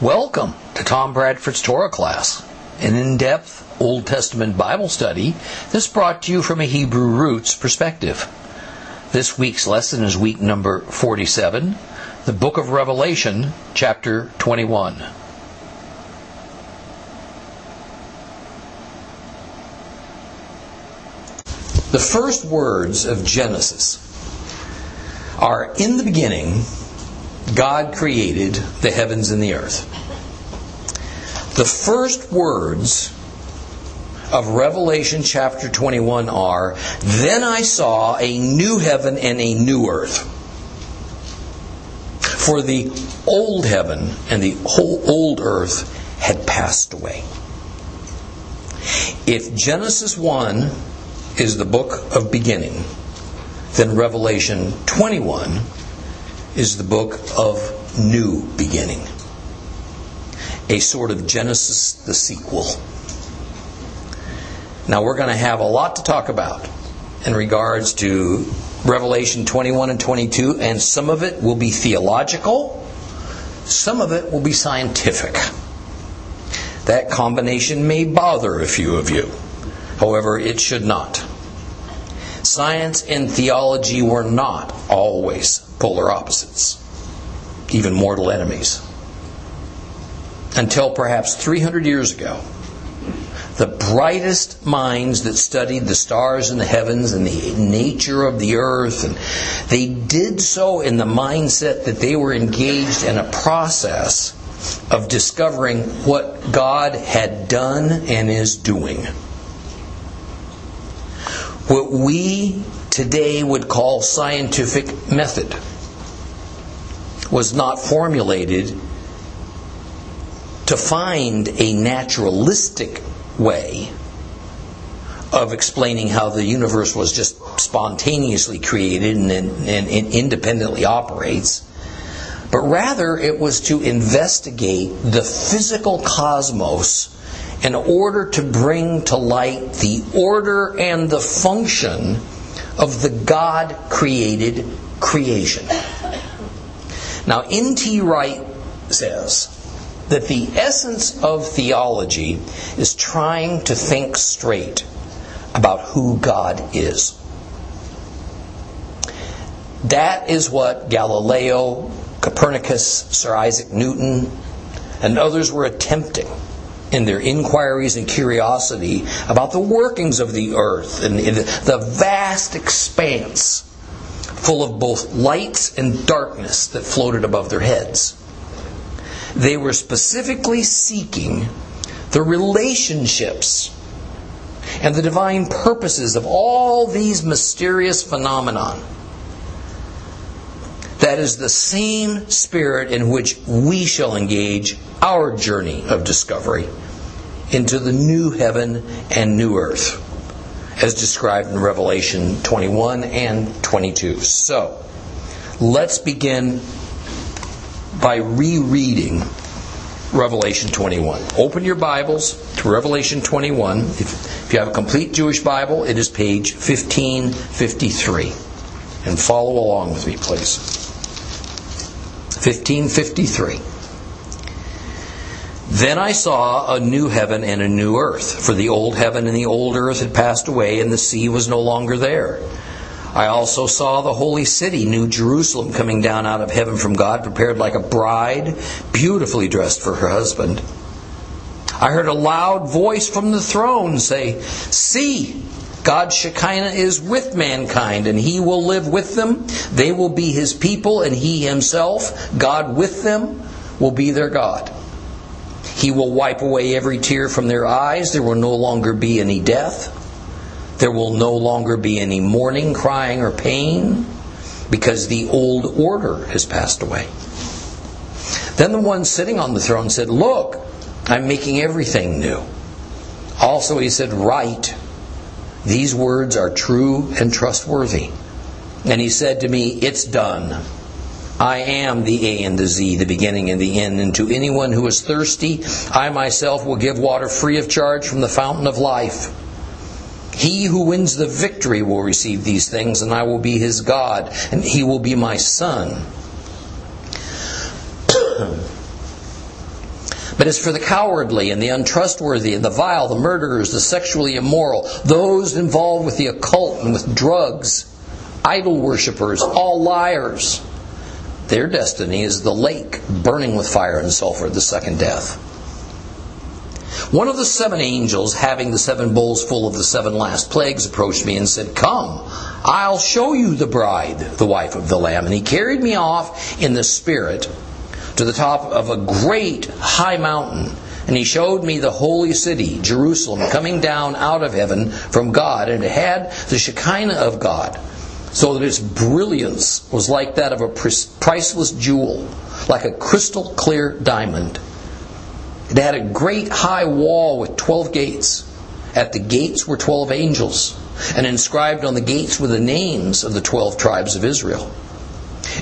Welcome to Tom Bradford's Torah class, an in depth Old Testament Bible study that's brought to you from a Hebrew roots perspective. This week's lesson is week number 47, the book of Revelation, chapter 21. The first words of Genesis are In the beginning, God created the heavens and the earth. The first words of Revelation chapter 21 are Then I saw a new heaven and a new earth. For the old heaven and the whole old earth had passed away. If Genesis 1 is the book of beginning, then Revelation 21 is the book of new beginning. A sort of Genesis the sequel. Now we're going to have a lot to talk about in regards to Revelation 21 and 22, and some of it will be theological, some of it will be scientific. That combination may bother a few of you. However, it should not. Science and theology were not always polar opposites, even mortal enemies. Until perhaps 300 years ago, the brightest minds that studied the stars in the heavens and the nature of the earth, and they did so in the mindset that they were engaged in a process of discovering what God had done and is doing. What we today would call scientific method was not formulated to find a naturalistic way of explaining how the universe was just spontaneously created and, and, and, independently operates, but rather it was to investigate the physical cosmos in order to bring to light the order and the function of the God created creation. Now, N.T. Wright says that the essence of theology is trying to think straight about who God is. That is what Galileo, Copernicus, Sir Isaac Newton, and others were attempting in their inquiries and curiosity about the workings of the earth and the vast expanse full of both lights and darkness that floated above their heads. They were specifically seeking the relationships and the divine purposes of all these mysterious phenomenon. That is the same spirit in which we shall engage our journey of discovery into the new heaven and new earth, as described in Revelation 21 and 22. So, let's begin by rereading Revelation 21. Open your Bibles to Revelation 21. If, if, you have a complete Jewish Bible, it is page 1553. And follow along with me, please. 1553. Then I saw a new heaven and a new earth, for the old heaven and the old earth had passed away, and the sea was no longer there. I also saw the holy city, New Jerusalem, coming down out of heaven from God, prepared like a bride, beautifully dressed for her husband. I heard a loud voice from the throne say, See, God's Shekinah is with mankind, and he will live with them. They will be his people, and he himself, God with them, will be their God. He will wipe away every tear from their eyes. There will no longer be any death. There will no longer be any mourning, crying, or pain because the old order has passed away. Then the one sitting on the throne said, Look, I'm making everything new. Also, he said, Write. These words are true and trustworthy. And he said to me, It's done. I am the A and the Z, the beginning and the end. And to anyone who is thirsty, I myself will give water free of charge from the fountain of life. He who wins the victory will receive these things, and I will be his God, and he will be my son. But as for the cowardly and the untrustworthy and the vile, the murderers, the sexually immoral, those involved with the occult and with drugs, idol worshippers, all liars, their destiny is the lake burning with fire and sulfur, the second death. One of the seven angels, having the seven bowls full of the seven last plagues, approached me and said, Come, I'll show you the bride, the wife of the Lamb. And he carried me off in the Spirit to the top of a great high mountain. And he showed me the holy city, Jerusalem, coming down out of heaven from God. And it had the Shekinah of God, so that its brilliance was like that of a priceless jewel, like a crystal clear diamond. It had a great high wall with twelve gates. At the gates were twelve angels, and inscribed on the gates were the names of the twelve tribes of Israel.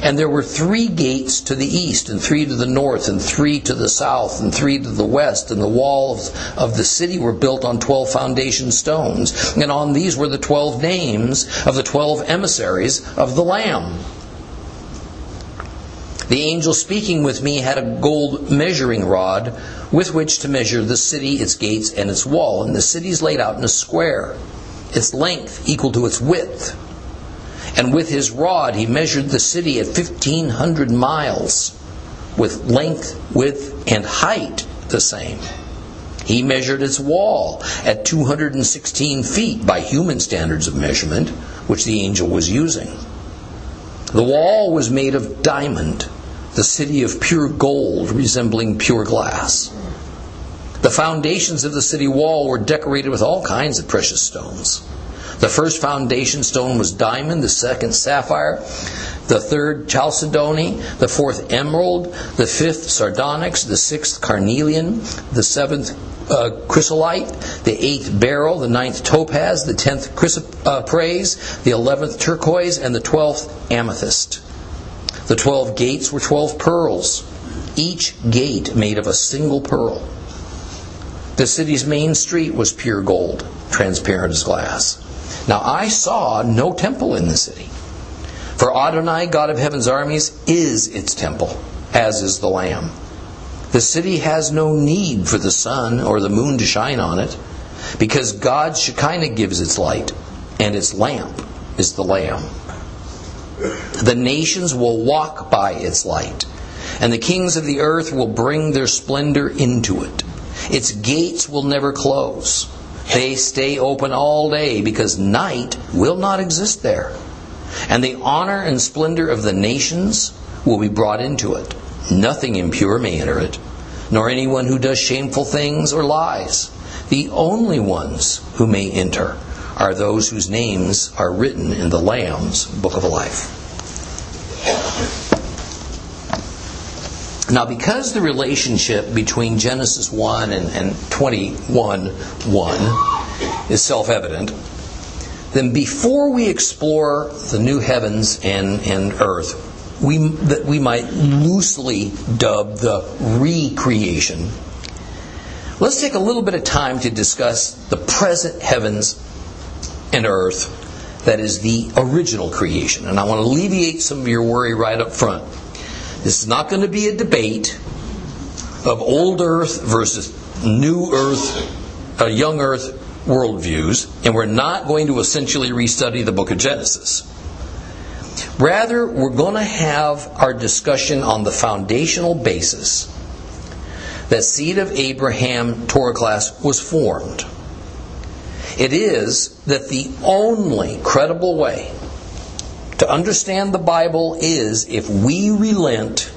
And there were three gates to the east, and three to the north, and three to the south, and three to the west. And the walls of the city were built on twelve foundation stones. And on these were the twelve names of the twelve emissaries of the Lamb. The angel speaking with me had a gold measuring rod with which to measure the city, its gates, and its wall. And the city is laid out in a square, its length equal to its width. And with his rod he measured the city at 1,500 miles, with length, width, and height the same. He measured its wall at 216 feet by human standards of measurement, which the angel was using. The wall was made of diamond, the city of pure gold resembling pure glass. The foundations of the city wall were decorated with all kinds of precious stones. The first foundation stone was diamond, the second sapphire, the third chalcedony, the fourth emerald, the fifth sardonyx, the sixth carnelian, the seventh uh, chrysolite, the eighth beryl, the ninth topaz, the tenth chrysoprase, uh, the eleventh turquoise, and the twelfth amethyst. The twelve gates were twelve pearls, each gate made of a single pearl. The city's main street was pure gold, transparent as glass. Now I saw no temple in the city. For Adonai, God of heaven's armies, is its temple, as is the Lamb. The city has no need for the sun or the moon to shine on it, because God's Shekinah gives its light, and its lamp is the Lamb. The nations will walk by its light, and the kings of the earth will bring their splendor into it. Its gates will never close. They stay open all day because night will not exist there. And the honor and splendor of the nations will be brought into it. Nothing impure may enter it, nor anyone who does shameful things or lies. The only ones who may enter are those whose names are written in the Lamb's book of life. Now, because the relationship between Genesis 1 and, and 21 1 is self evident, then before we explore the new heavens and, and earth, we, that we might loosely dub the recreation, let's take a little bit of time to discuss the present heavens and earth that is the original creation. And I want to alleviate some of your worry right up front. This is not going to be a debate of old earth versus new earth, uh, young earth worldviews, and we're not going to essentially restudy the book of Genesis. Rather, we're going to have our discussion on the foundational basis that Seed of Abraham Torah class was formed. It is that the only credible way to understand the Bible is if we relent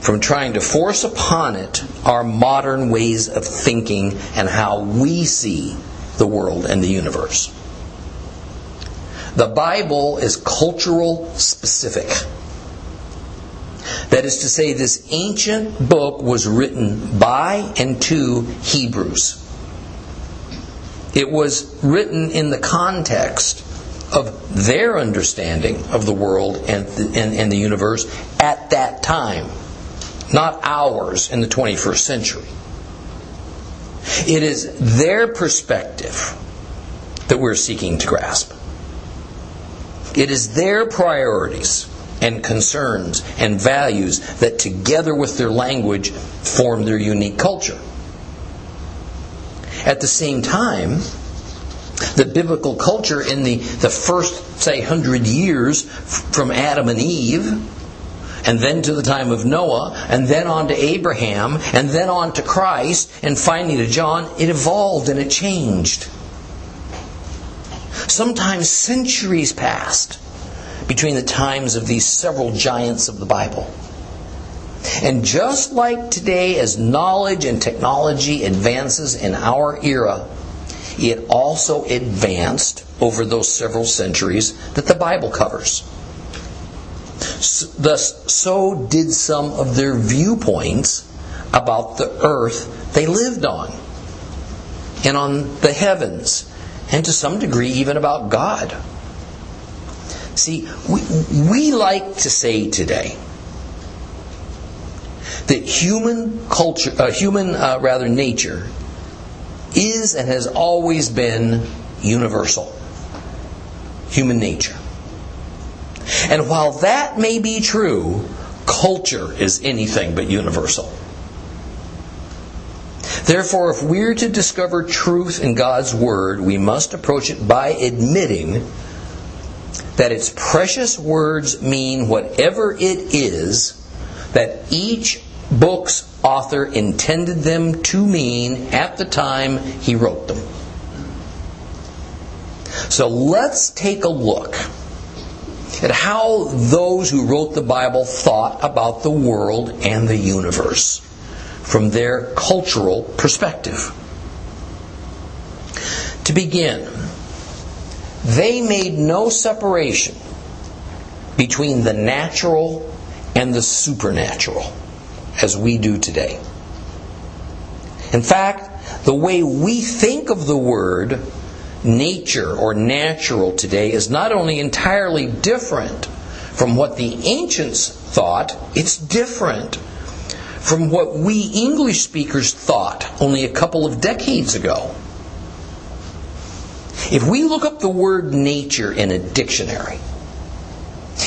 from trying to force upon it our modern ways of thinking and how we see the world and the universe. The Bible is cultural specific. That is to say, this ancient book was written by and to Hebrews. It was written in the context of their understanding of the world and the, and, and the universe at that time, not ours in the 21st century. It is their perspective that we're seeking to grasp. It is their priorities and concerns and values that, together with their language, form their unique culture. At the same time, the biblical culture in the, the first, say, hundred years from Adam and Eve, and then to the time of Noah, and then on to Abraham, and then on to Christ, and finally to John, it evolved and it changed. Sometimes centuries passed between the times of these several giants of the Bible. And just like today, as knowledge and technology advances in our era, it also advanced over those several centuries that the Bible covers. Thus, so did some of their viewpoints about the earth they lived on, and on the heavens, and to some degree even about God. See, we, we like to say today that human culture, uh, human uh, rather nature, is and has always been universal. Human nature. And while that may be true, culture is anything but universal. Therefore, if we're to discover truth in God's Word, we must approach it by admitting that its precious words mean whatever it is that each book's author intended them to mean at the time he wrote them. So let's take a look at how those who wrote the Bible thought about the world and the universe from their cultural perspective. To begin, they made no separation between the natural and the supernatural as we do today. In fact, the way we think of the word nature or natural today is not only entirely different from what the ancients thought, it's different from what we English speakers thought only a couple of decades ago. If we look up the word nature in a dictionary,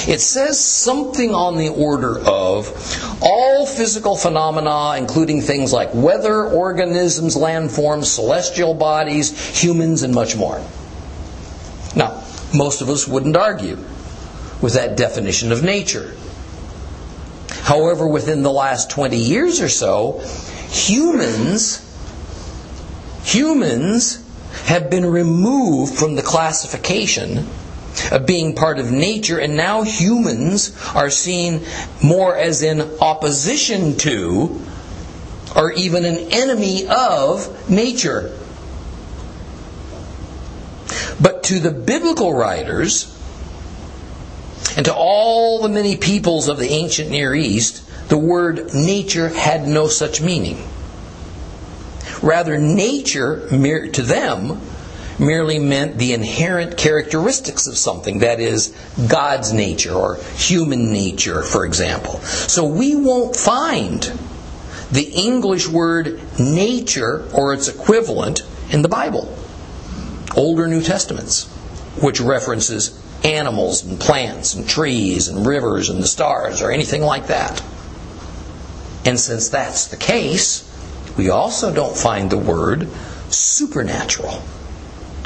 it says something on the order of all physical phenomena, including things like weather, organisms, landforms, celestial bodies, humans, and much more. Now, most of us wouldn't argue with that definition of nature. However, within the last 20 years or so, humans humans have been removed from the classification of being part of nature, and now humans are seen more as in opposition to or even an enemy of nature. But to the biblical writers, and to all the many peoples of the ancient Near East, the word nature had no such meaning. Rather, nature, to them, merely meant the inherent characteristics of something, that is, God's nature or human nature, for example. So we won't find the English word nature or its equivalent in the Bible, older New Testaments, which references animals and plants and trees and rivers and the stars or anything like that. And since that's the case, we also don't find the word supernatural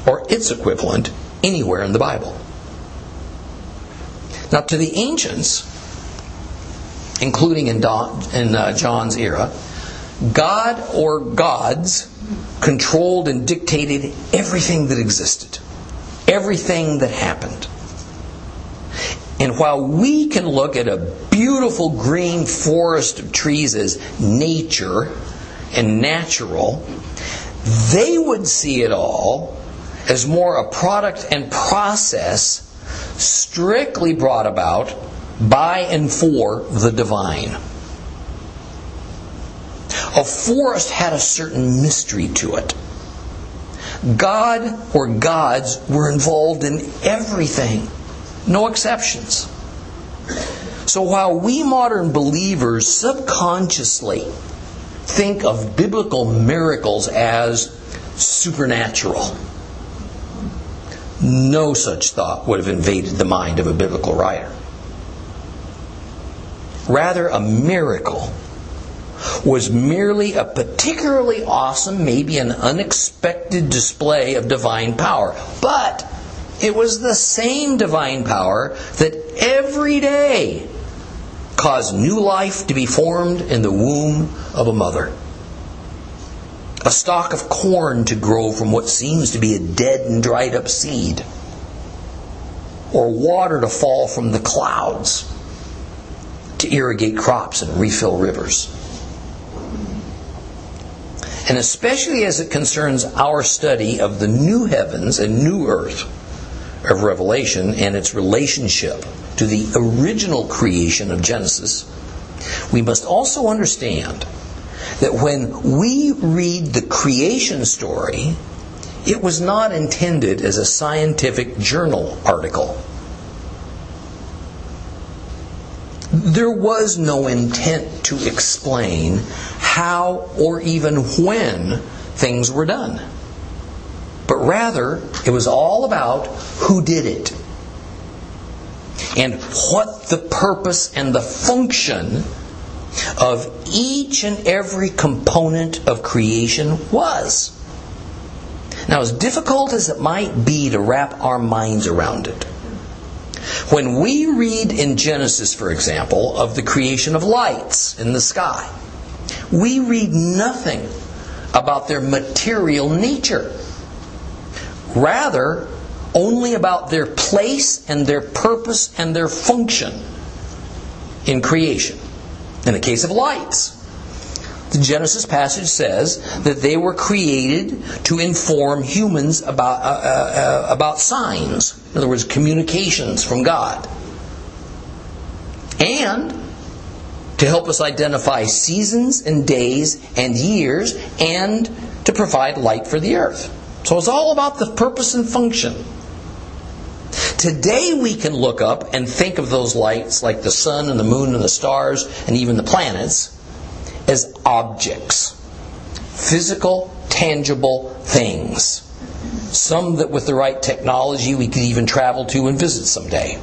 or its equivalent anywhere in the Bible. Now, to the ancients, including in, Don, in uh, John's era, God or gods controlled and dictated everything that existed, everything that happened. And while we can look at a beautiful green forest of trees as nature and natural, they would see it all as more a product and process strictly brought about by and for the divine. A forest had a certain mystery to it. God or gods were involved in everything, no exceptions. So while we modern believers subconsciously think of biblical miracles as supernatural, no such thought would have invaded the mind of a biblical writer. rather a miracle, was merely a particularly awesome, maybe an unexpected display of divine power. But it was the same divine power that every day caused new life to be formed in the womb of a mother. A stalk of corn to grow from what seems to be a dead and dried up seed. Or water to fall from the clouds to irrigate crops and refill rivers. And especially as it concerns our study of the new heavens and new earth of Revelation and its relationship to the original creation of Genesis, we must also understand that when we read the creation story, it was not intended as a scientific journal article. There was no intent to explain how or even when things were done. But rather, it was all about who did it and what the purpose and the function of each and every component of creation was. Now, as difficult as it might be to wrap our minds around it, when we read in Genesis, for example, of the creation of lights in the sky, we read nothing about their material nature. Rather, only about their place and their purpose and their function in creation. In the case of lights, the Genesis passage says that they were created to inform humans about, uh, uh, uh, about signs. In other words, communications from God. And to help us identify seasons and days and years and to provide light for the earth. So it's all about the purpose and function. Today we can look up and think of those lights like the sun and the moon and the stars and even the planets as objects. Physical, tangible things. Some that with the right technology we could even travel to and visit someday.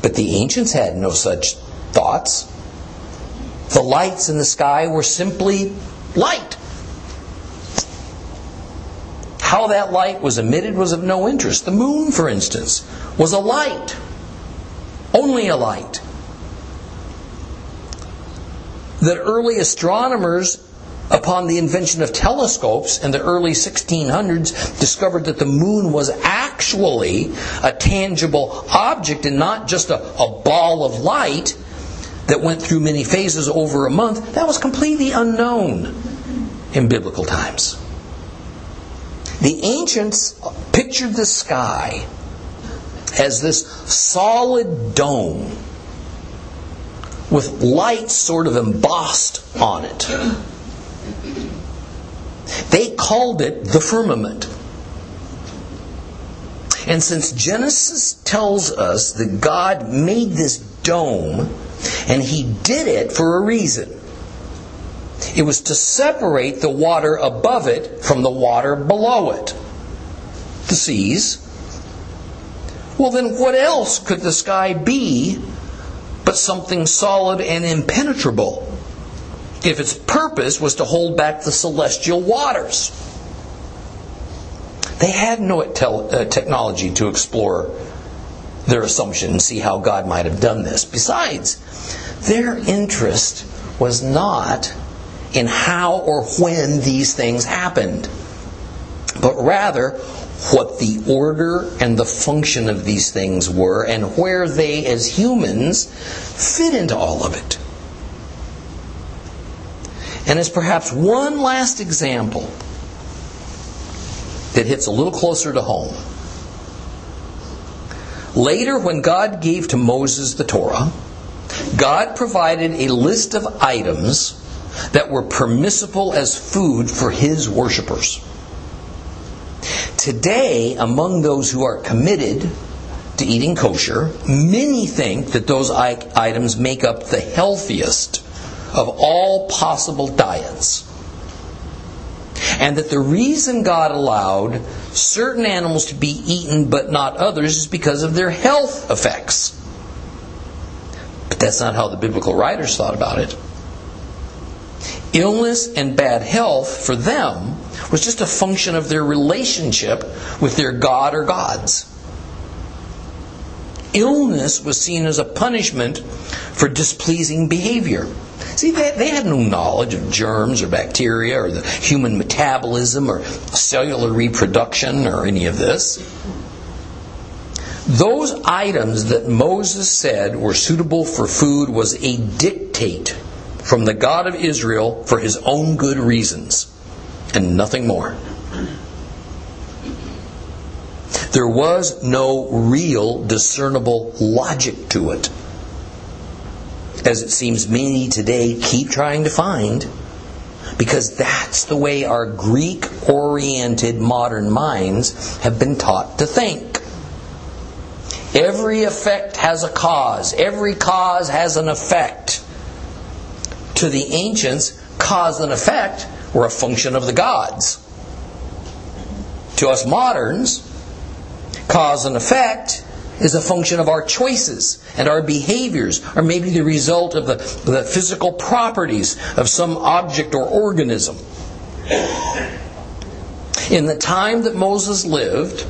But the ancients had no such thoughts. The lights in the sky were simply light. How that light was emitted was of no interest. The moon, for instance, was a light. Only a light. That early astronomers, upon the invention of telescopes in the early 1600s, discovered that the moon was actually a tangible object and not just a, a ball of light that went through many phases over a month, that was completely unknown in biblical times. The ancients pictured the sky as this solid dome with light sort of embossed on it. They called it the firmament. And since Genesis tells us that God made this dome, and He did it for a reason, it was to separate the water above it from the water below it. The seas. Well, then what else could the sky be but something solid and impenetrable if its purpose was to hold back the celestial waters? They had no uh, technology to explore their assumption and see how God might have done this. Besides, their interest was not in how or when these things happened, but rather what the order and the function of these things were and where they, as humans, fit into all of it. And as perhaps one last example that hits a little closer to home. Later, when God gave to Moses the Torah, God provided a list of items that were permissible as food for his worshippers. Today, among those who are committed to eating kosher, many think that those items make up the healthiest of all possible diets. And that the reason God allowed certain animals to be eaten but not others is because of their health effects But that's not how the biblical writers thought about it. Illness and bad health for them was just a function of their relationship with their God or gods. Illness was seen as a punishment for displeasing behavior. See, they, they, had no knowledge of germs or bacteria or the human metabolism or cellular reproduction or any of this. Those items that Moses said were suitable for food was a dictate from the God of Israel for his own good reasons and nothing more. There was no real discernible logic to it. As it seems many today keep trying to find, because that's the way our Greek oriented modern minds have been taught to think. Every effect has a cause, every cause has an effect. To the ancients, cause and effect were a function of the gods. To us moderns, cause and effect is a function of our choices and our behaviors, or maybe the result of the, the physical properties of some object or organism. In the time that Moses lived,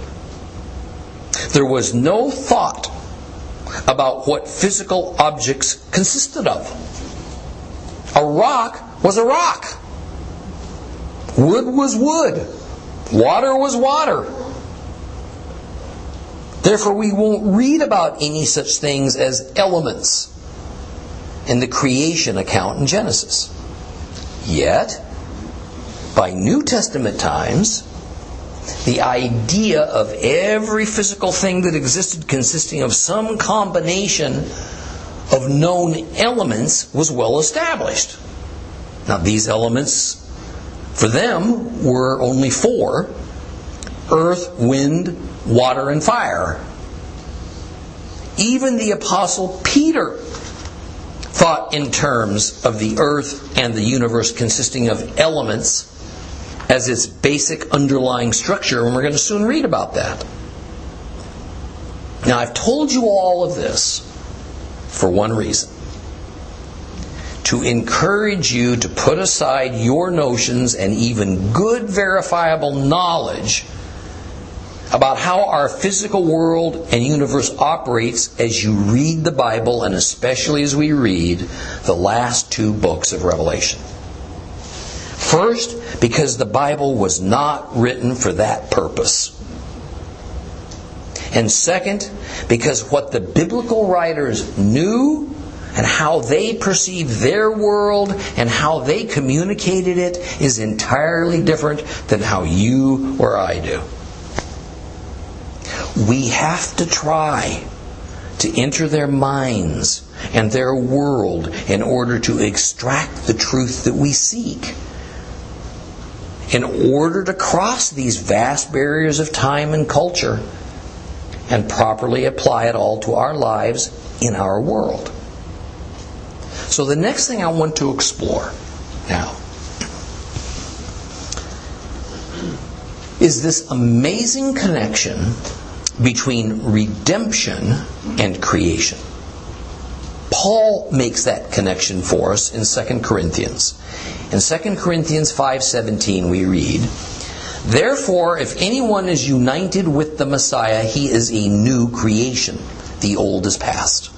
there was no thought about what physical objects consisted of. A rock was a rock. Wood was wood. Water was water. Therefore, we won't read about any such things as elements in the creation account in Genesis. Yet, by New Testament times, the idea of every physical thing that existed consisting of some combination of known elements was well established. Now, these elements for them were only four earth, wind, water, and fire. Even the Apostle Peter thought in terms of the earth and the universe consisting of elements as its basic underlying structure, and we're going to soon read about that. Now, I've told you all of this for one reason to encourage you to put aside your notions and even good verifiable knowledge about how our physical world and universe operates as you read the Bible and especially as we read the last two books of Revelation. First, because the Bible was not written for that purpose. And second, because what the biblical writers knew and how they perceived their world and how they communicated it is entirely different than how you or I do. We have to try to enter their minds and their world in order to extract the truth that we seek. In order to cross these vast barriers of time and culture and properly apply it all to our lives in our world. So the next thing I want to explore now is this amazing connection between redemption and creation. Paul makes that connection for us in 2 Corinthians. In 2 Corinthians 5:17 we read, "Therefore if anyone is united with the Messiah, he is a new creation. The old is past."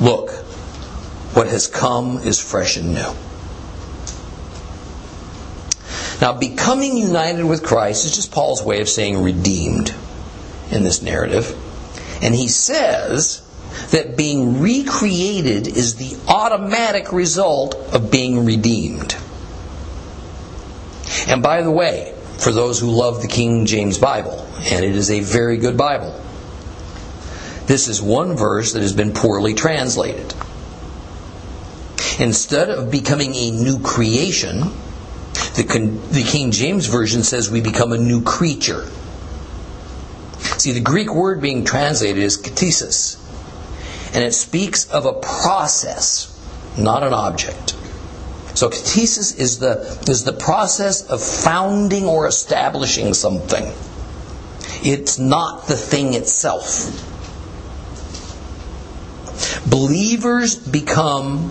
Look, what has come is fresh and new. Now, becoming united with Christ is just Paul's way of saying redeemed in this narrative. And he says that being recreated is the automatic result of being redeemed. And by the way, for those who love the King James Bible, and it is a very good Bible, this is one verse that has been poorly translated. Instead of becoming a new creation, the, the King James Version says we become a new creature. See, the Greek word being translated is ktisis, and it speaks of a process, not an object. So ktisis is the, is the process of founding or establishing something. It's not the thing itself. Believers become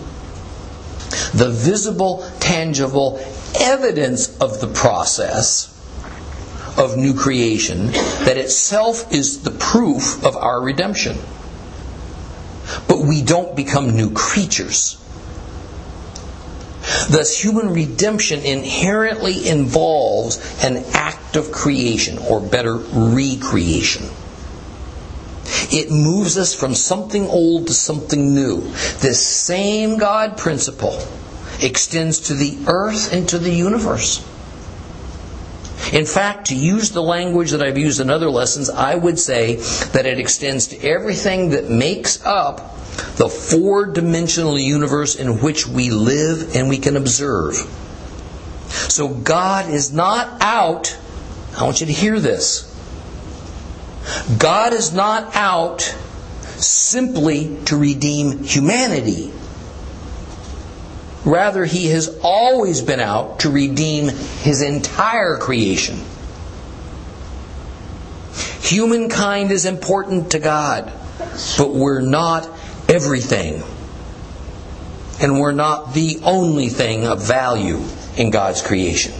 the visible, tangible evidence of the process of new creation that itself is the proof of our redemption. But we don't become new creatures. Thus, human redemption inherently involves an act of creation, or better, recreation. It moves us from something old to something new. This same God principle extends to the earth and to the universe. In fact, to use the language that I've used in other lessons, I would say that it extends to everything that makes up the four dimensional universe in which we live and we can observe. So God is not out, I want you to hear this. God is not out simply to redeem humanity. Rather, he has always been out to redeem his entire creation. Humankind is important to God, but we're not everything. And we're not the only thing of value in God's creation.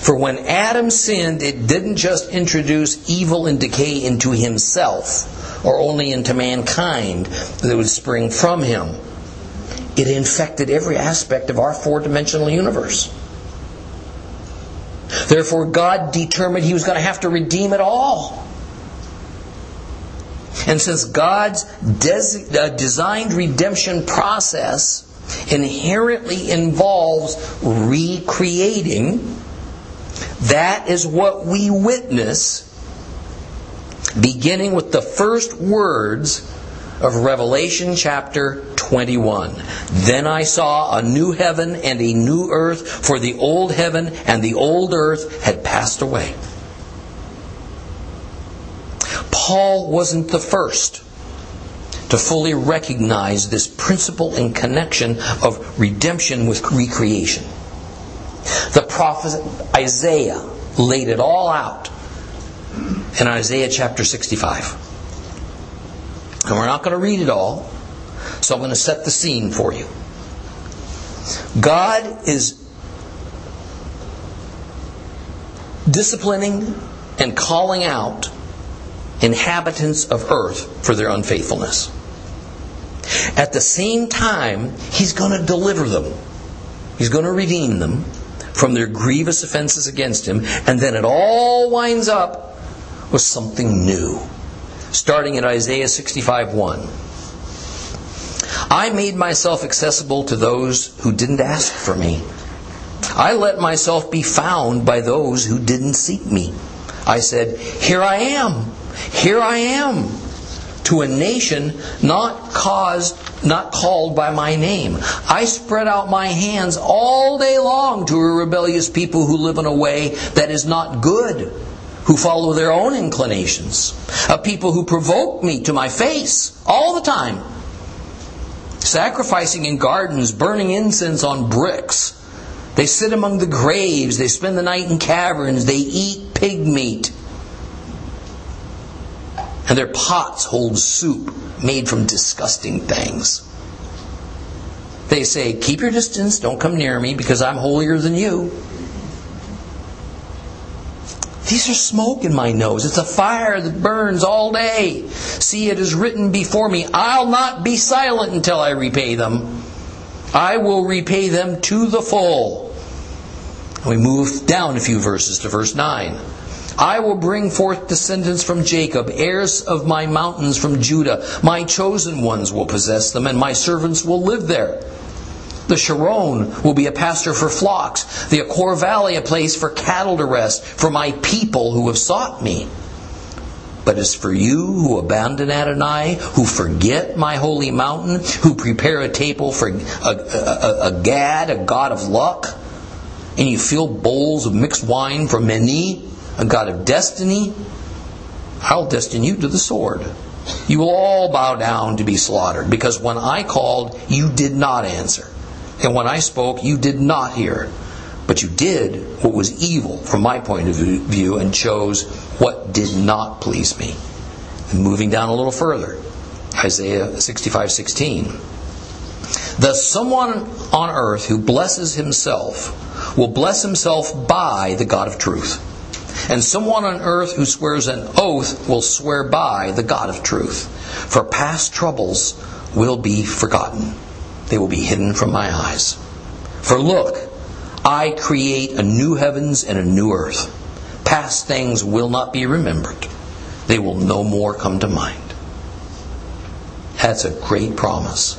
For when Adam sinned, it didn't just introduce evil and decay into himself, or only into mankind that would spring from him it infected every aspect of our four dimensional universe. Therefore, God determined He was going to have to redeem it all. And since God's des- uh, designed redemption process inherently involves recreating, that is what we witness, beginning with the first words of Revelation chapter 21. Then I saw a new heaven and a new earth, for the old heaven and the old earth had passed away. Paul wasn't the first to fully recognize this principle in connection of redemption with recreation. The prophet Isaiah laid it all out in Isaiah chapter 65. And we're not going to read it all, so I'm going to set the scene for you. God is disciplining and calling out inhabitants of earth for their unfaithfulness. At the same time, He's going to deliver them, He's going to redeem them from their grievous offenses against Him, and then it all winds up with something new. Starting in Isaiah 65 1. I made myself accessible to those who didn't ask for me. I let myself be found by those who didn't seek me. I said, Here I am, here I am, to a nation not caused, not called by my name. I spread out my hands all day long to a rebellious people who live in a way that is not good, who follow their own inclinations, a people who provoke me to my face all the time sacrificing in gardens, burning incense on bricks. They sit among the graves, they spend the night in caverns, they eat pig meat. And their pots hold soup made from disgusting things. They say, Keep your distance, don't come near me, because I'm holier than you. These are smoke in my nose. It's a fire that burns all day. See, it is written before me, I'll not be silent until I repay them. I will repay them to the full. We move down a few verses to verse 9. I will bring forth descendants from Jacob, heirs of my mountains from Judah. My chosen ones will possess them, and my servants will live there. The Sharon will be a pasture for flocks, the Accor Valley a place for cattle to rest, for my people who have sought me. But as for you who abandon Adonai, who forget my holy mountain, who prepare a table for a, a, a, a Gad, a god of luck, and you fill bowls of mixed wine for Meni, a god of destiny, I'll destine you to the sword. You will all bow down to be slaughtered, because when I called, you did not answer. And when I spoke, you did not hear. But you did what was evil from my point of view and chose what did not please me. And moving down a little further. Isaiah 65:16. The someone on earth who blesses himself will bless himself by the God of truth. And someone on earth who swears an oath will swear by the God of truth. For past troubles will be forgotten. They will be hidden from my eyes. For look, I create a new heavens and a new earth. Past things will not be remembered. They will no more come to mind. That's a great promise.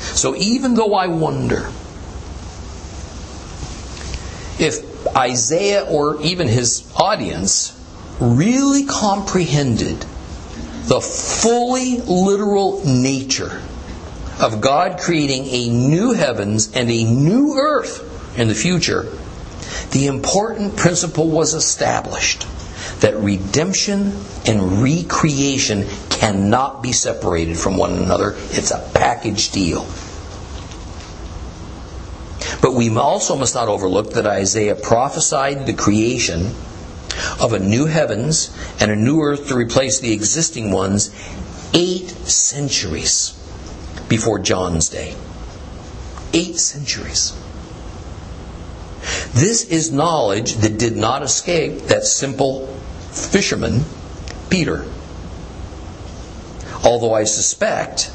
So even though I wonder if Isaiah or even his audience really comprehended the fully literal nature of God creating a new heavens and a new earth in the future, the important principle was established that redemption and recreation cannot be separated from one another. It's a package deal. But we also must not overlook that Isaiah prophesied the creation of a new heavens and a new earth to replace the existing ones eight centuries before John's day. Eight centuries. This is knowledge that did not escape that simple fisherman, Peter. Although I suspect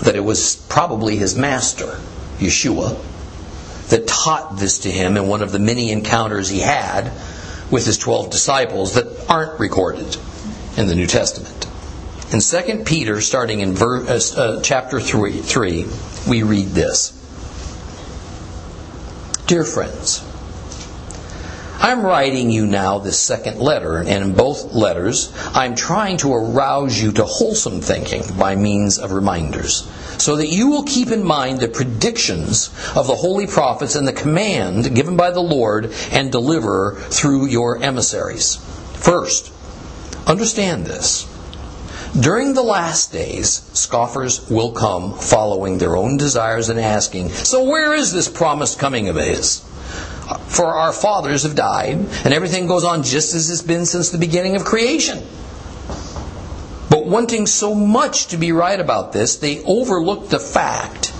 that it was probably his master, Yeshua, that taught this to him in one of the many encounters he had with his 12 disciples that aren't recorded in the New Testament. In 2 Peter, starting in verse, uh, chapter 3, 3, we read this Dear friends, I'm writing you now this second letter, and in both letters, I'm trying to arouse you to wholesome thinking by means of reminders, so that you will keep in mind the predictions of the holy prophets and the command given by the Lord and deliverer through your emissaries. First, understand this. During the last days, scoffers will come following their own desires and asking, So where is this promised coming of his? For our fathers have died, and everything goes on just as it's been since the beginning of creation. But wanting so much to be right about this, they overlooked the fact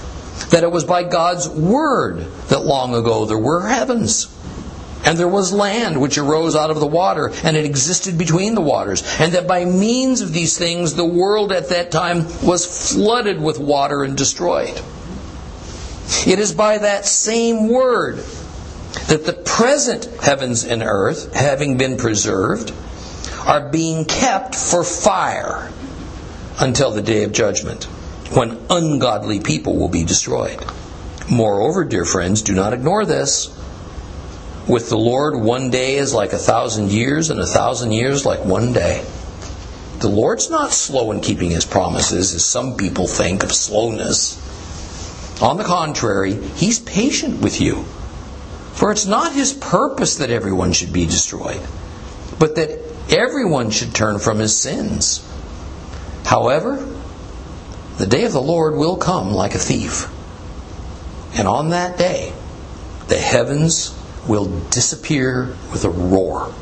that it was by God's word that long ago there were heavens. And there was land which arose out of the water, and it existed between the waters. And that by means of these things, the world at that time was flooded with water and destroyed. It is by that same word that the present heavens and earth, having been preserved, are being kept for fire until the day of judgment, when ungodly people will be destroyed. Moreover, dear friends, do not ignore this. With the Lord, one day is like a thousand years, and a thousand years like one day. The Lord's not slow in keeping his promises, as some people think of slowness. On the contrary, he's patient with you for it's not his purpose that everyone should be destroyed, but that everyone should turn from his sins. However, the day of the Lord will come like a thief. And on that day, the heavens will disappear with a roar.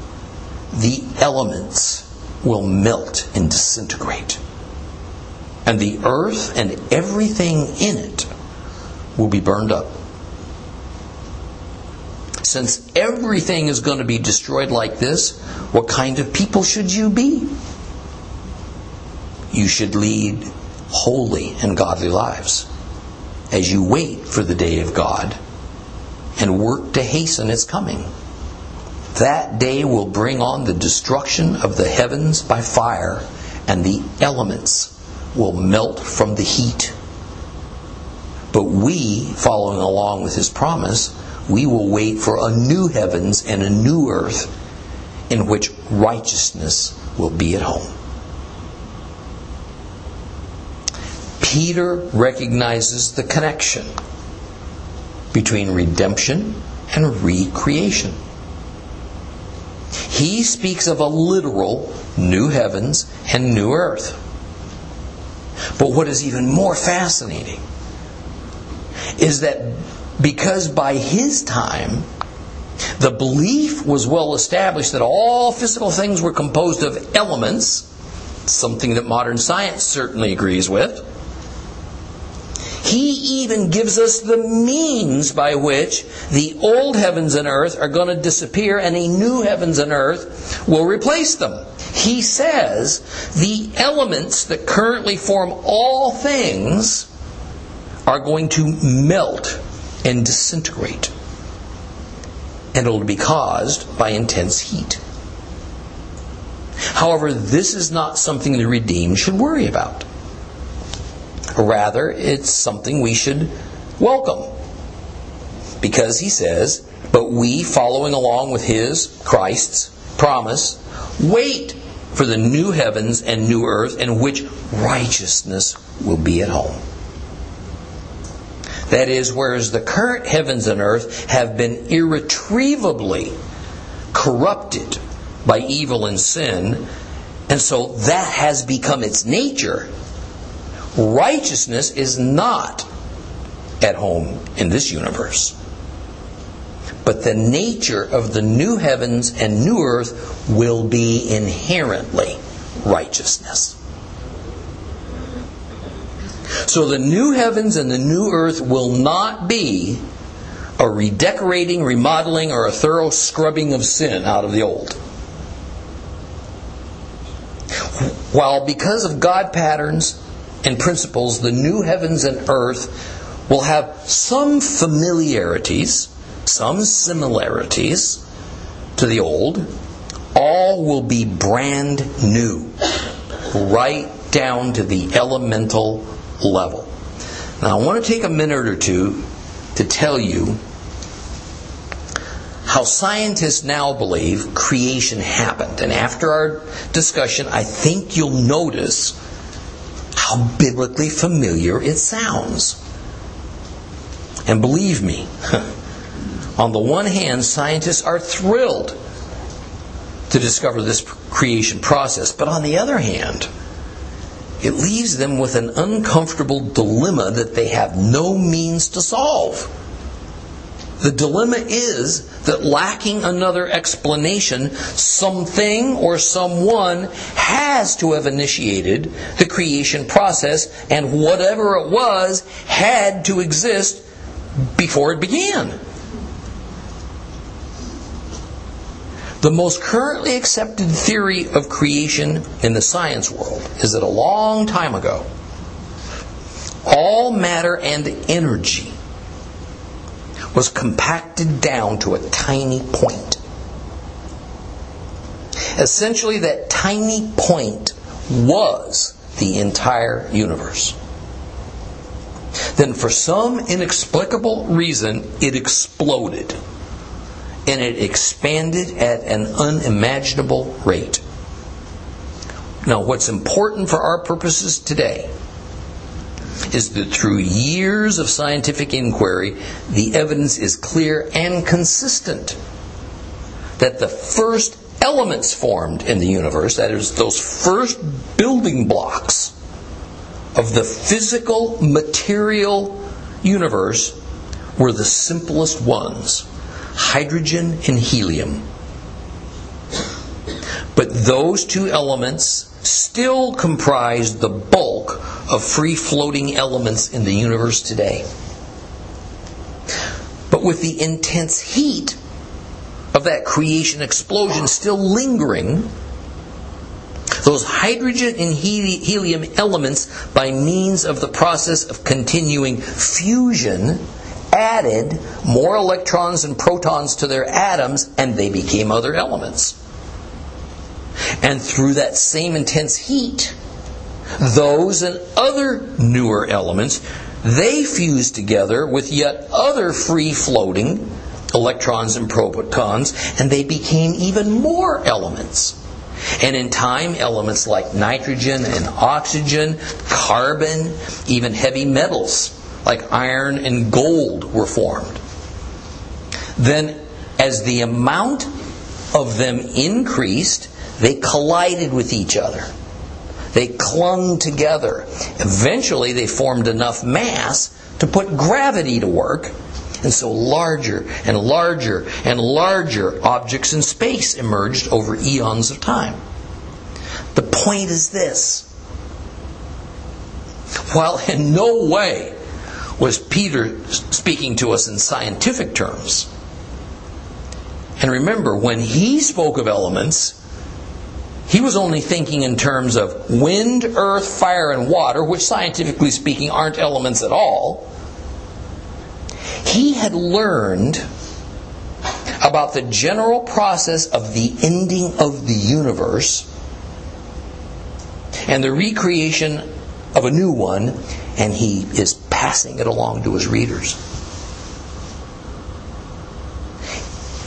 The elements will melt and disintegrate. And the earth and everything in it will be burned up since everything is going to be destroyed like this, what kind of people should you be? You should lead holy and godly lives as you wait for the day of God and work to hasten its coming. That day will bring on the destruction of the heavens by fire, and the elements will melt from the heat. But we, following along with his promise, we will wait for a new heavens and a new earth in which righteousness will be at home. Peter recognizes the connection between redemption and recreation. He speaks of a literal new heavens and new earth. But what is even more fascinating is that because by his time, the belief was well established that all physical things were composed of elements, something that modern science certainly agrees with. He even gives us the means by which the old heavens and earth are going to disappear and a new heavens and earth will replace them. He says the elements that currently form all things are going to melt and disintegrate. And it'll be caused by intense heat. However, this is not something the redeemed should worry about. Rather, it's something we should welcome. Because he says, but we, following along with his, Christ's, promise, wait for the new heavens and new earth in which righteousness will be at home. That is, whereas the current heavens and earth have been irretrievably corrupted by evil and sin, and so that has become its nature righteousness is not at home in this universe. But the nature of the new heavens and new earth will be inherently righteousness. So the new heavens and the new earth will not be a redecorating, remodeling, or a thorough scrubbing of sin out of the old. While because of God patterns and principles, the new heavens and earth will have some familiarities, some similarities to the old. All will be brand new, right down to the elemental level. Now, I want to take a minute or two to tell you how scientists now believe creation happened. And after our discussion, I think you'll notice how biblically familiar it sounds. And believe me, on the one hand, scientists are thrilled to discover this creation process, but on the other hand, it leaves them with an uncomfortable dilemma that they have no means to solve. The dilemma is that lacking another explanation, something or someone has to have initiated the creation process, and whatever it was had to exist before it began. The most currently accepted theory of creation in the science world is that a long time ago, all matter and energy was compacted down to a tiny point. Essentially, that tiny point was the entire universe. Then, for some inexplicable reason, it exploded. And it expanded at an unimaginable rate. Now, what's important for our purposes today is that through years of scientific inquiry, the evidence is clear and consistent that the first elements formed in the universe, that is, those first building blocks of the physical, material universe, were the simplest ones hydrogen and helium. But those two elements still comprise the bulk of free floating elements in the universe today. But with the intense heat of that creation explosion still lingering, those hydrogen and helium elements, by means of the process of continuing fusion, added more electrons and protons to their atoms and they became other elements. And through that same intense heat, those and other newer elements, they fuse together with yet other free floating electrons and protons, and they became even more elements. And in time, elements like nitrogen and oxygen, carbon, even heavy metals like iron and gold were formed. Then, as the amount of them increased, they collided with each other. They clung together. Eventually, they formed enough mass to put gravity to work, and so larger and larger and larger objects in space emerged over eons of time. The point is this. While in no way was Peter speaking to us in scientific terms, and remember, when he spoke of elements, he was only thinking in terms of wind, earth, fire, and water, which scientifically speaking aren't elements at all. He had learned about the general process of the ending of the universe and the recreation of a new one, and he is passing it along to his readers.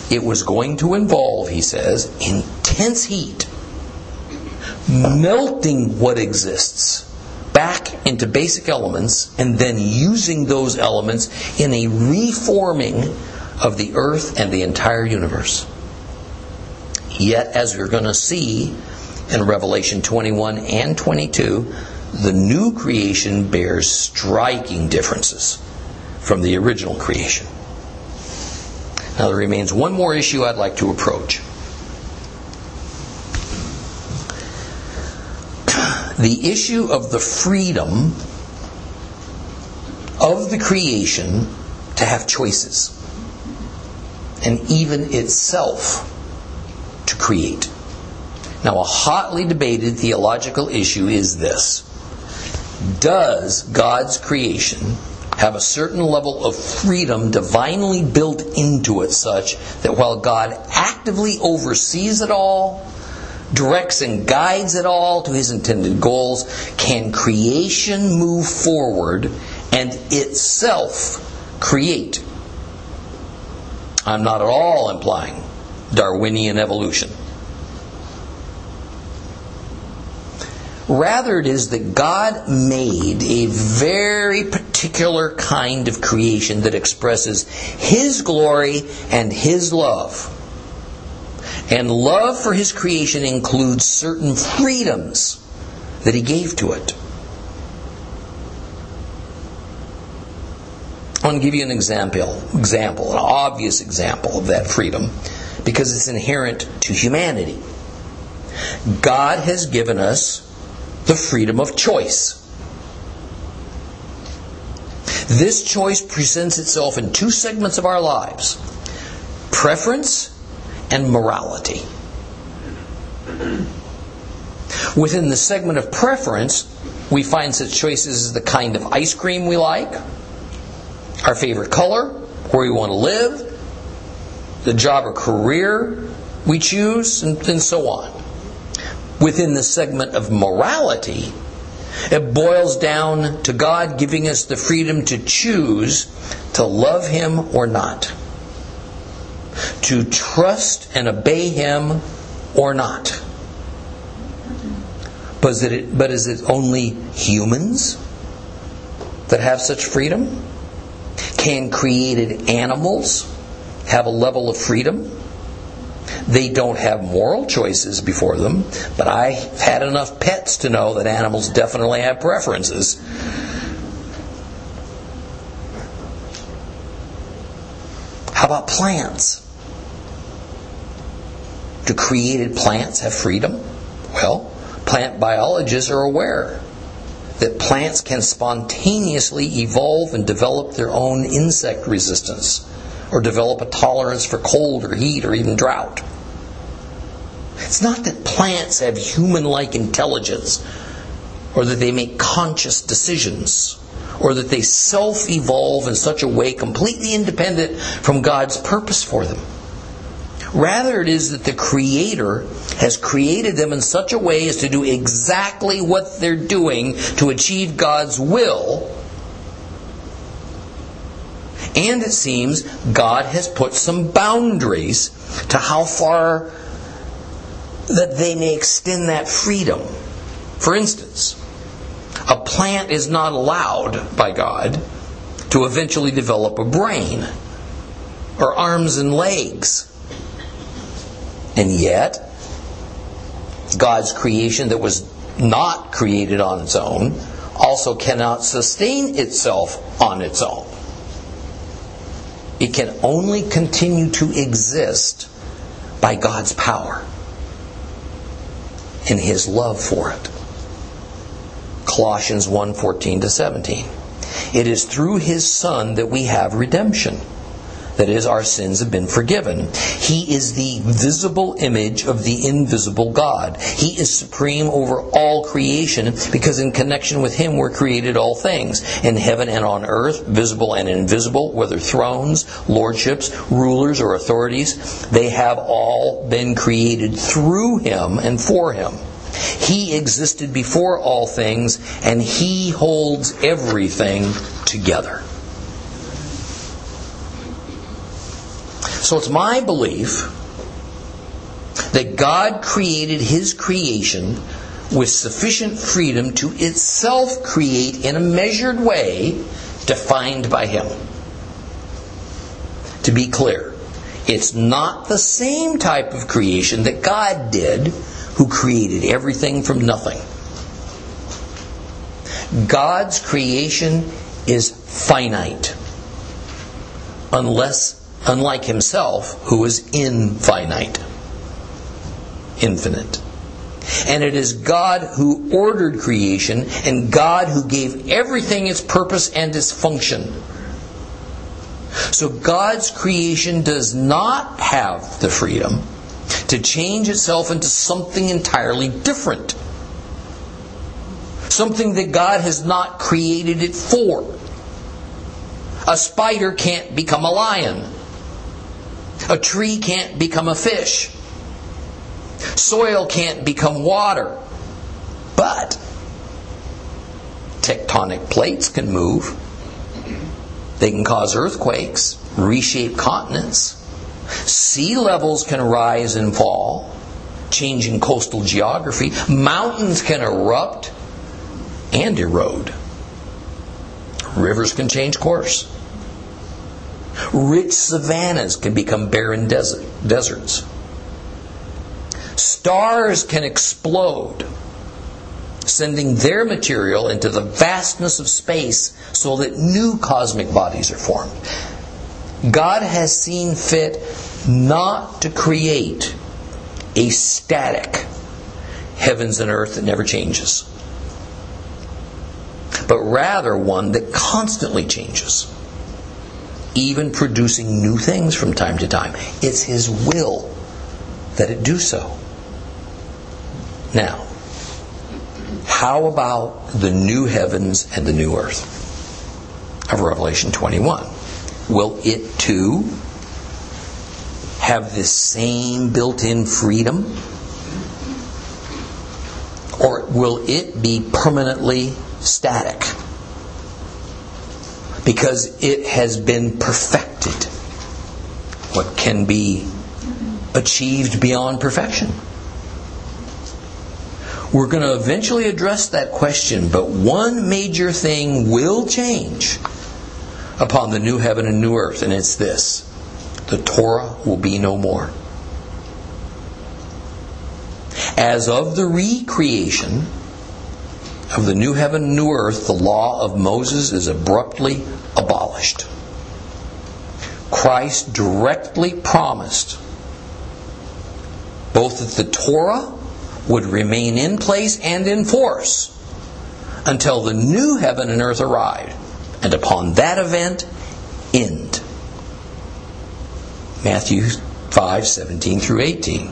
It was going to involve, he says, intense heat, melting what exists back into basic elements, and then using those elements in a reforming of the earth and the entire universe. Yet, as we're going to see in Revelation 21 and 22, the new creation bears striking differences from the original creation. Now, there remains one more issue I'd like to approach. The issue of the freedom of the creation to have choices, and even itself to create. Now, a hotly debated theological issue is this Does God's creation have a certain level of freedom divinely built into it such that while God actively oversees it all, directs and guides it all to his intended goals, can creation move forward and itself create? I'm not at all implying Darwinian evolution. Rather, it is that God made a very particular kind of creation that expresses His glory and His love. And love for His creation includes certain freedoms that He gave to it. I want to give you an example, example, an obvious example of that freedom, because it's inherent to humanity. God has given us the freedom of choice. This choice presents itself in two segments of our lives preference and morality. Within the segment of preference, we find such choices as the kind of ice cream we like, our favorite color, where we want to live, the job or career we choose, and, and so on within the segment of morality, it boils down to God giving us the freedom to choose to love Him or not, to trust and obey Him or not. But is it, but is it only humans that have such freedom? Can created animals have a level of freedom? They don't have moral choices before them, but I've had enough pets to know that animals definitely have preferences. How about plants? Do created plants have freedom? Well, plant biologists are aware that plants can spontaneously evolve and develop their own insect resistance or develop a tolerance for cold or heat or even drought. It's not that plants have human like intelligence or that they make conscious decisions or that they self evolve in such a way completely independent from God's purpose for them. Rather, it is that the Creator has created them in such a way as to do exactly what they're doing to achieve God's will and it seems God has put some boundaries to how far that they may extend that freedom. For instance, a plant is not allowed by God to eventually develop a brain or arms and legs. And yet, God's creation that was not created on its own also cannot sustain itself on its own. It can only continue to exist by God's power. In his love for it. Colossians 1 14 to 17. It is through his Son that we have redemption. That is, our sins have been forgiven. He is the visible image of the invisible God. He is supreme over all creation because in connection with Him were created all things, in heaven and on earth, visible and invisible, whether thrones, lordships, rulers, or authorities. They have all been created through Him and for Him. He existed before all things, and He holds everything together. So it's my belief that God created His creation with sufficient freedom to itself create in a measured way defined by Him. To be clear, it's not the same type of creation that God did, who created everything from nothing. God's creation is finite, unless unlike himself, who is infinite, infinite. And it is God who ordered creation and God who gave everything its purpose and its function. So God's creation does not have the freedom to change itself into something entirely different. Something that God has not created it for. A spider can't become a lion. A tree can't become a fish. Soil can't become water. But tectonic plates can move. They can cause earthquakes, reshape continents. Sea levels can rise and fall, changing coastal geography. Mountains can erupt and erode. Rivers can change course. Rich savannas can become barren desert, deserts. Stars can explode, sending their material into the vastness of space so that new cosmic bodies are formed. God has seen fit not to create a static heavens and earth that never changes, but rather one that constantly changes even producing new things from time to time. It's His will that it do so. Now, how about the new heavens and the new earth of Revelation 21? Will it too have this same built in freedom? Or will it be permanently static? Because it has been perfected. What can be achieved beyond perfection? We're going to eventually address that question, but one major thing will change upon the new heaven and new earth, and it's this the Torah will be no more. As of the recreation, of the new heaven and new earth, the law of Moses is abruptly abolished. Christ directly promised both that the Torah would remain in place and in force until the new heaven and earth arrived, and upon that event, end. Matthew 5 17 through 18.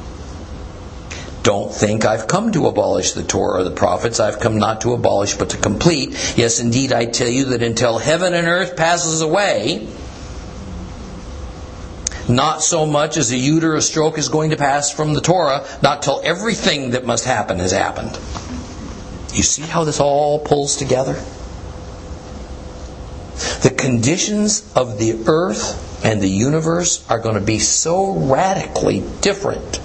Don't think I've come to abolish the Torah or the prophets. I've come not to abolish, but to complete. Yes, indeed, I tell you that until heaven and earth passes away, not so much as a yud or a stroke is going to pass from the Torah, not till everything that must happen has happened. You see how this all pulls together? The conditions of the earth and the universe are going to be so radically different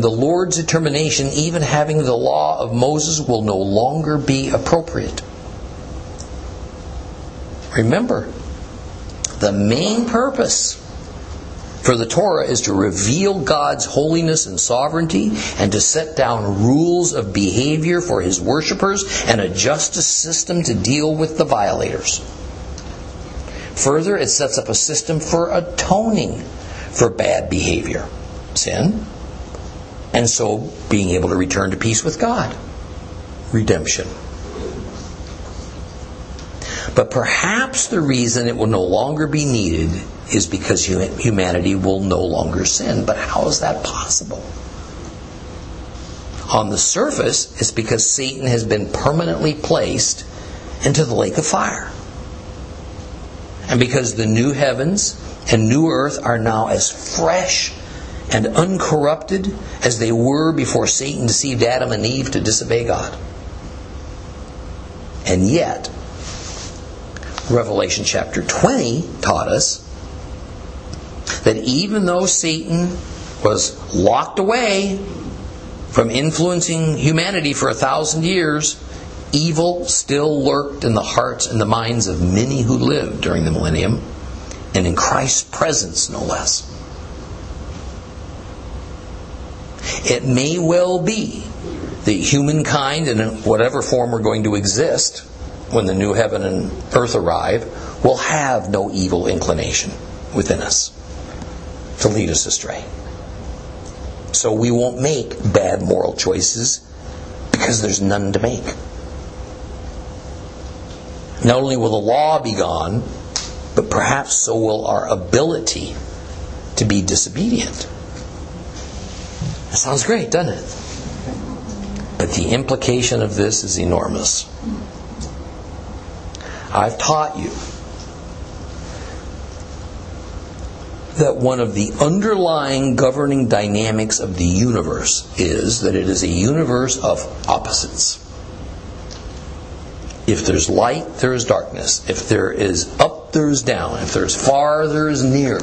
the Lord's determination, even having the law of Moses will no longer be appropriate. Remember, the main purpose for the Torah is to reveal God's holiness and sovereignty and to set down rules of behavior for his worshippers and a justice system to deal with the violators. Further, it sets up a system for atoning for bad behavior, sin, and so being able to return to peace with God. Redemption. But perhaps the reason it will no longer be needed is because humanity will no longer sin. But how is that possible? On the surface, it's because Satan has been permanently placed into the lake of fire. And because the new heavens and new earth are now as fresh and uncorrupted as they were before Satan deceived Adam and Eve to disobey God. And yet, Revelation chapter 20 taught us that even though Satan was locked away from influencing humanity for a thousand years, evil still lurked in the hearts and the minds of many who lived during the millennium, and in Christ's presence, no less. It may well be that humankind, in whatever form we're going to exist when the new heaven and earth arrive, will have no evil inclination within us to lead us astray. So we won't make bad moral choices because there's none to make. Not only will the law be gone, but perhaps so will our ability to be disobedient. That sounds great, doesn't it? But the implication of this is enormous. I've taught you that one of the underlying governing dynamics of the universe is that it is a universe of opposites. If there's light, there is darkness. If there is up, there is down. If there's far, there is near.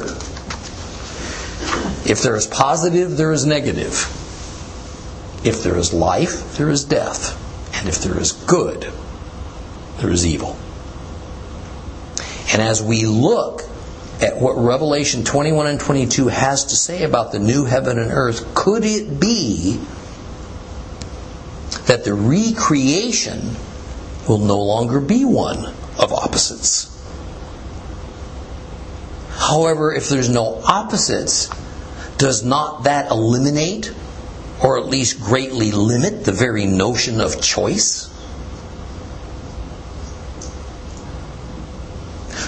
If there is positive, there is negative. If there is life, there is death. And if there is good, there is evil. And as we look at what Revelation 21 and 22 has to say about the new heaven and earth, could it be that the recreation will no longer be one of opposites? However, if there's no opposites, does not that eliminate or at least greatly limit the very notion of choice?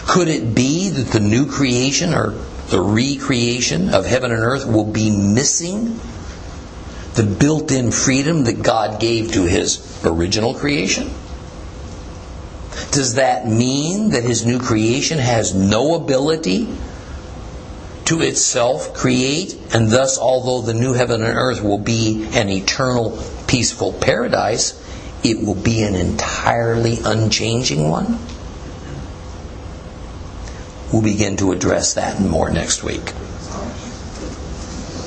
Could it be that the new creation or the recreation of heaven and earth will be missing the built in freedom that God gave to his original creation? Does that mean that his new creation has no ability to itself create, and thus, although the new heaven and earth will be an eternal, peaceful paradise, it will be an entirely unchanging one? We'll begin to address that more next week.